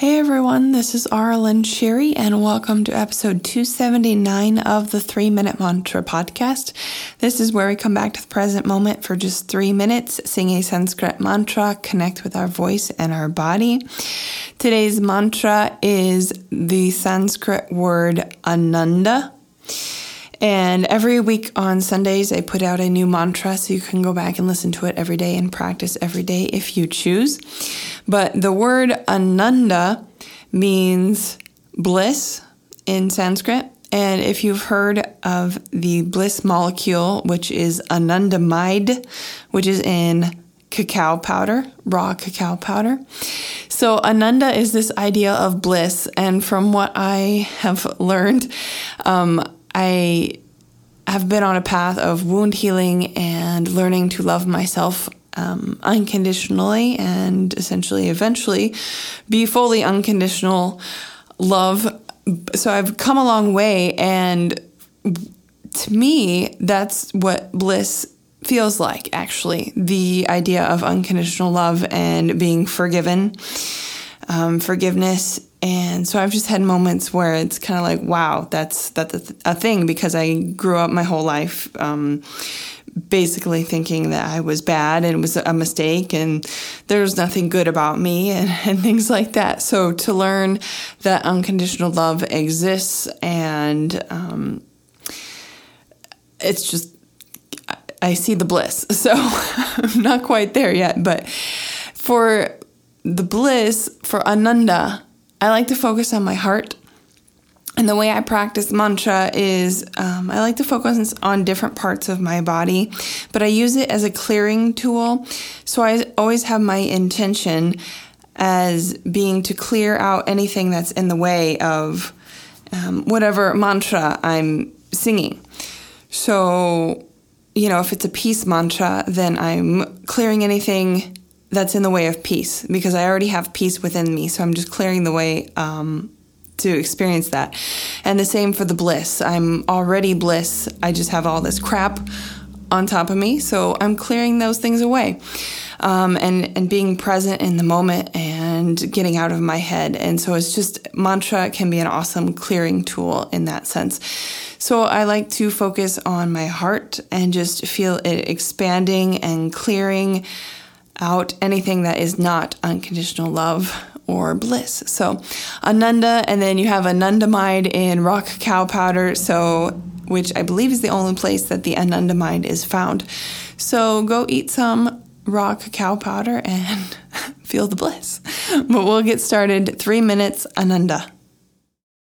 Hey everyone, this is Aaralyn Shiri, and welcome to episode 279 of the Three Minute Mantra podcast. This is where we come back to the present moment for just three minutes, sing a Sanskrit mantra, connect with our voice and our body. Today's mantra is the Sanskrit word ananda. And every week on Sundays, I put out a new mantra so you can go back and listen to it every day and practice every day if you choose. But the word ananda means bliss in Sanskrit. And if you've heard of the bliss molecule, which is anandamide, which is in cacao powder, raw cacao powder. So, ananda is this idea of bliss. And from what I have learned, um, I have been on a path of wound healing and learning to love myself um, unconditionally and essentially eventually be fully unconditional love. So I've come a long way, and to me, that's what bliss feels like actually the idea of unconditional love and being forgiven. Um, forgiveness and so I've just had moments where it's kind of like, wow, that's that's a thing because I grew up my whole life um, basically thinking that I was bad and it was a mistake and there's nothing good about me and, and things like that. So to learn that unconditional love exists and um, it's just I see the bliss. So I'm not quite there yet, but for the bliss for Ananda I like to focus on my heart. And the way I practice mantra is um, I like to focus on different parts of my body, but I use it as a clearing tool. So I always have my intention as being to clear out anything that's in the way of um, whatever mantra I'm singing. So, you know, if it's a peace mantra, then I'm clearing anything that's in the way of peace because I already have peace within me. So I'm just clearing the way um, to experience that. And the same for the bliss. I'm already bliss. I just have all this crap on top of me. So I'm clearing those things away. Um, and and being present in the moment and getting out of my head. And so it's just mantra can be an awesome clearing tool in that sense. So I like to focus on my heart and just feel it expanding and clearing out anything that is not unconditional love or bliss. So, Ananda, and then you have Anandamide in raw cacao powder, so which I believe is the only place that the Anandamide is found. So, go eat some raw cacao powder and feel the bliss. But we'll get started. Three minutes, Ananda.